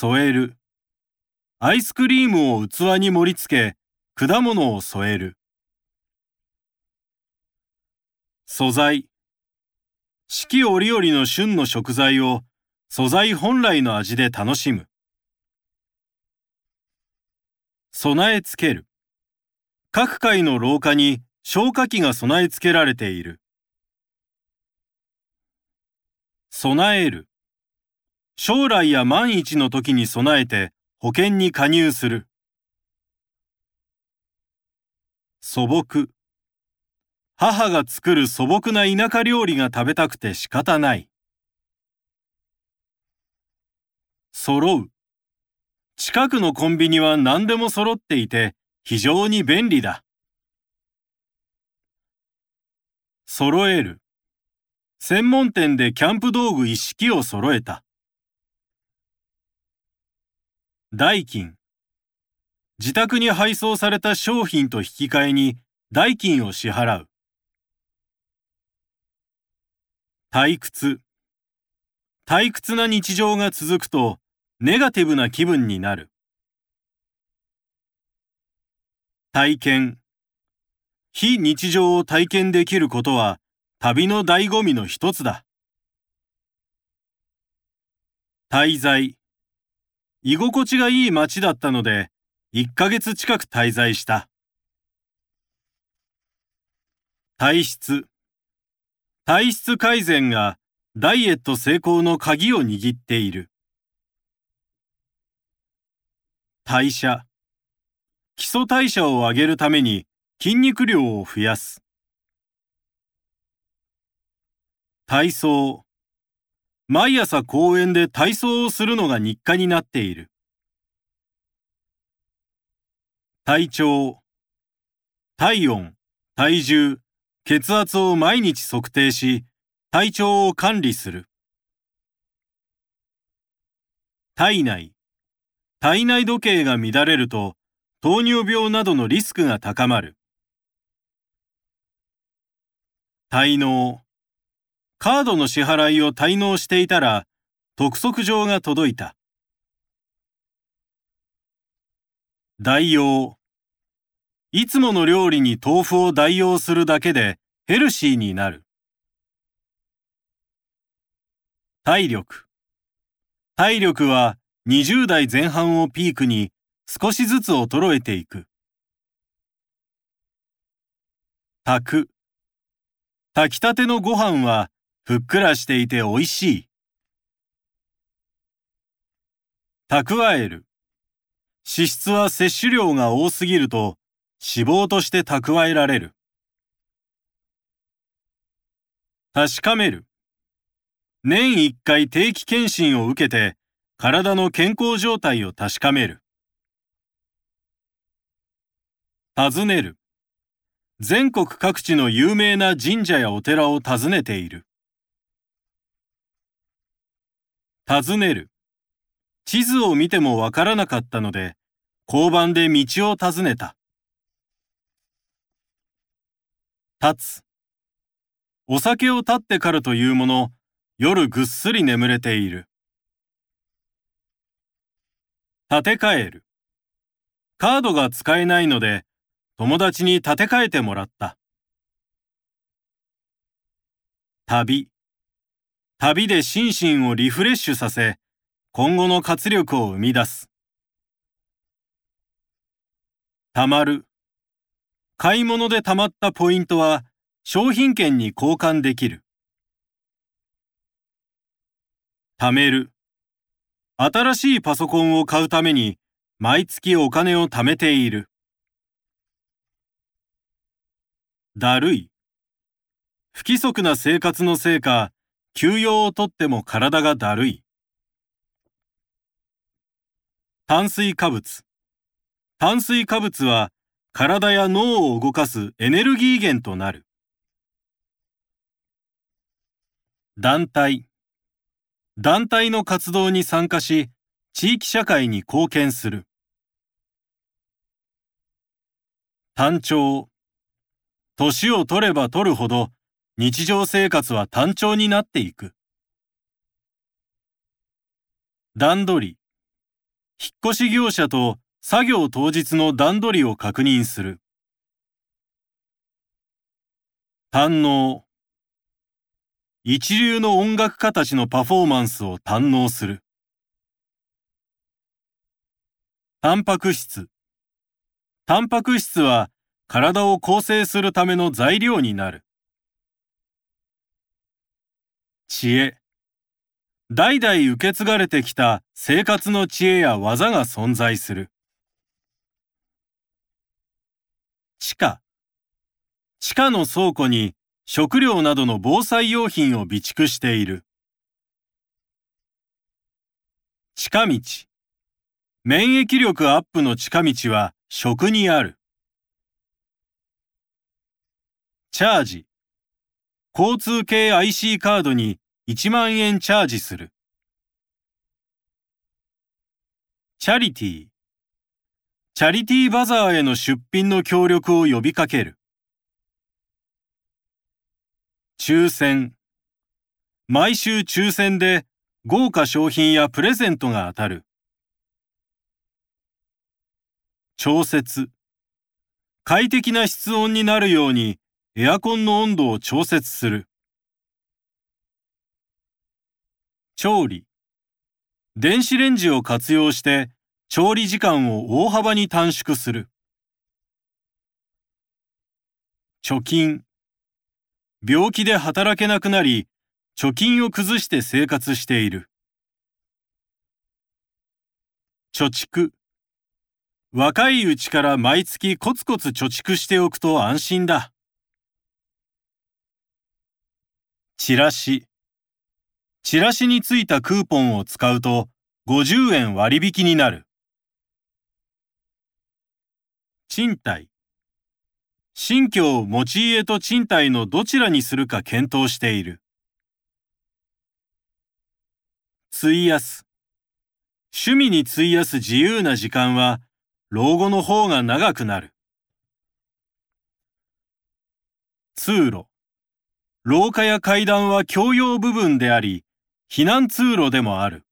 添える。アイスクリームを器に盛り付け、果物を添える。素材。四季折々の旬の食材を素材本来の味で楽しむ。備え付ける。各階の廊下に消火器が備え付けられている。備える。将来や万一の時に備えて保険に加入する。素朴。母が作る素朴な田舎料理が食べたくて仕方ない。揃う。近くのコンビニは何でも揃っていて非常に便利だ。揃える。専門店でキャンプ道具一式を揃えた。代金。自宅に配送された商品と引き換えに代金を支払う。退屈。退屈な日常が続くと、ネガティブな気分になる。体験。非日常を体験できることは、旅の醍醐味の一つだ。滞在。居心地がいい街だったので、1ヶ月近く滞在した。体質。体質改善がダイエット成功の鍵を握っている。代謝。基礎代謝を上げるために筋肉量を増やす。体操。毎朝公園で体操をするのが日課になっている。体調。体温、体重、血圧を毎日測定し、体調を管理する。体内。体内時計が乱れると、糖尿病などのリスクが高まる。滞納。カードの支払いを滞納していたら、督促状が届いた。代用。いつもの料理に豆腐を代用するだけでヘルシーになる。体力。体力は20代前半をピークに少しずつ衰えていく。炊く。炊きたてのご飯はふっくらしていて美味しい。蓄える。脂質は摂取量が多すぎると脂肪として蓄えられる。確かめる。年一回定期検診を受けて体の健康状態を確かめる。訪ねる。全国各地の有名な神社やお寺を訪ねている。尋ねる。地図を見てもわからなかったので、交番で道を尋ねた。立つ。お酒を断ってからというもの、夜ぐっすり眠れている。建て替える。カードが使えないので、友達に建て替えてもらった。旅。旅で心身をリフレッシュさせ、今後の活力を生み出す。たまる。買い物で貯まったポイントは商品券に交換できる。貯める。新しいパソコンを買うために毎月お金を貯めている。だるい。不規則な生活のせいか、休養をとっても体がだるい。炭水化物。炭水化物は体や脳を動かすエネルギー源となる。団体。団体の活動に参加し、地域社会に貢献する。単調。年を取れば取るほど、日常生活は単調になっていく。段取り。引っ越し業者と作業当日の段取りを確認する。堪能。一流の音楽家たちのパフォーマンスを堪能する。タンパク質。タンパク質は体を構成するための材料になる。知恵。代々受け継がれてきた生活の知恵や技が存在する。地下。地下の倉庫に食料などの防災用品を備蓄している。近道。免疫力アップの近道は食にある。チャージ。交通系 IC カードに1万円チャージする。チャリティー。チャリティーバザーへの出品の協力を呼びかける。抽選。毎週抽選で豪華商品やプレゼントが当たる。調節。快適な室温になるようにエアコンの温度を調節する。調理。電子レンジを活用して調理時間を大幅に短縮する。貯金。病気で働けなくなり、貯金を崩して生活している。貯蓄。若いうちから毎月コツコツ貯蓄しておくと安心だ。チラシ。チラシについたクーポンを使うと50円割引になる。賃貸。新居を持ち家と賃貸のどちらにするか検討している。費やす。趣味に費やす自由な時間は老後の方が長くなる。通路。廊下や階段は共用部分であり、避難通路でもある。